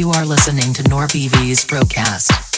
You are listening to NorBV's broadcast.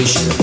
vibration.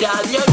Puedes decir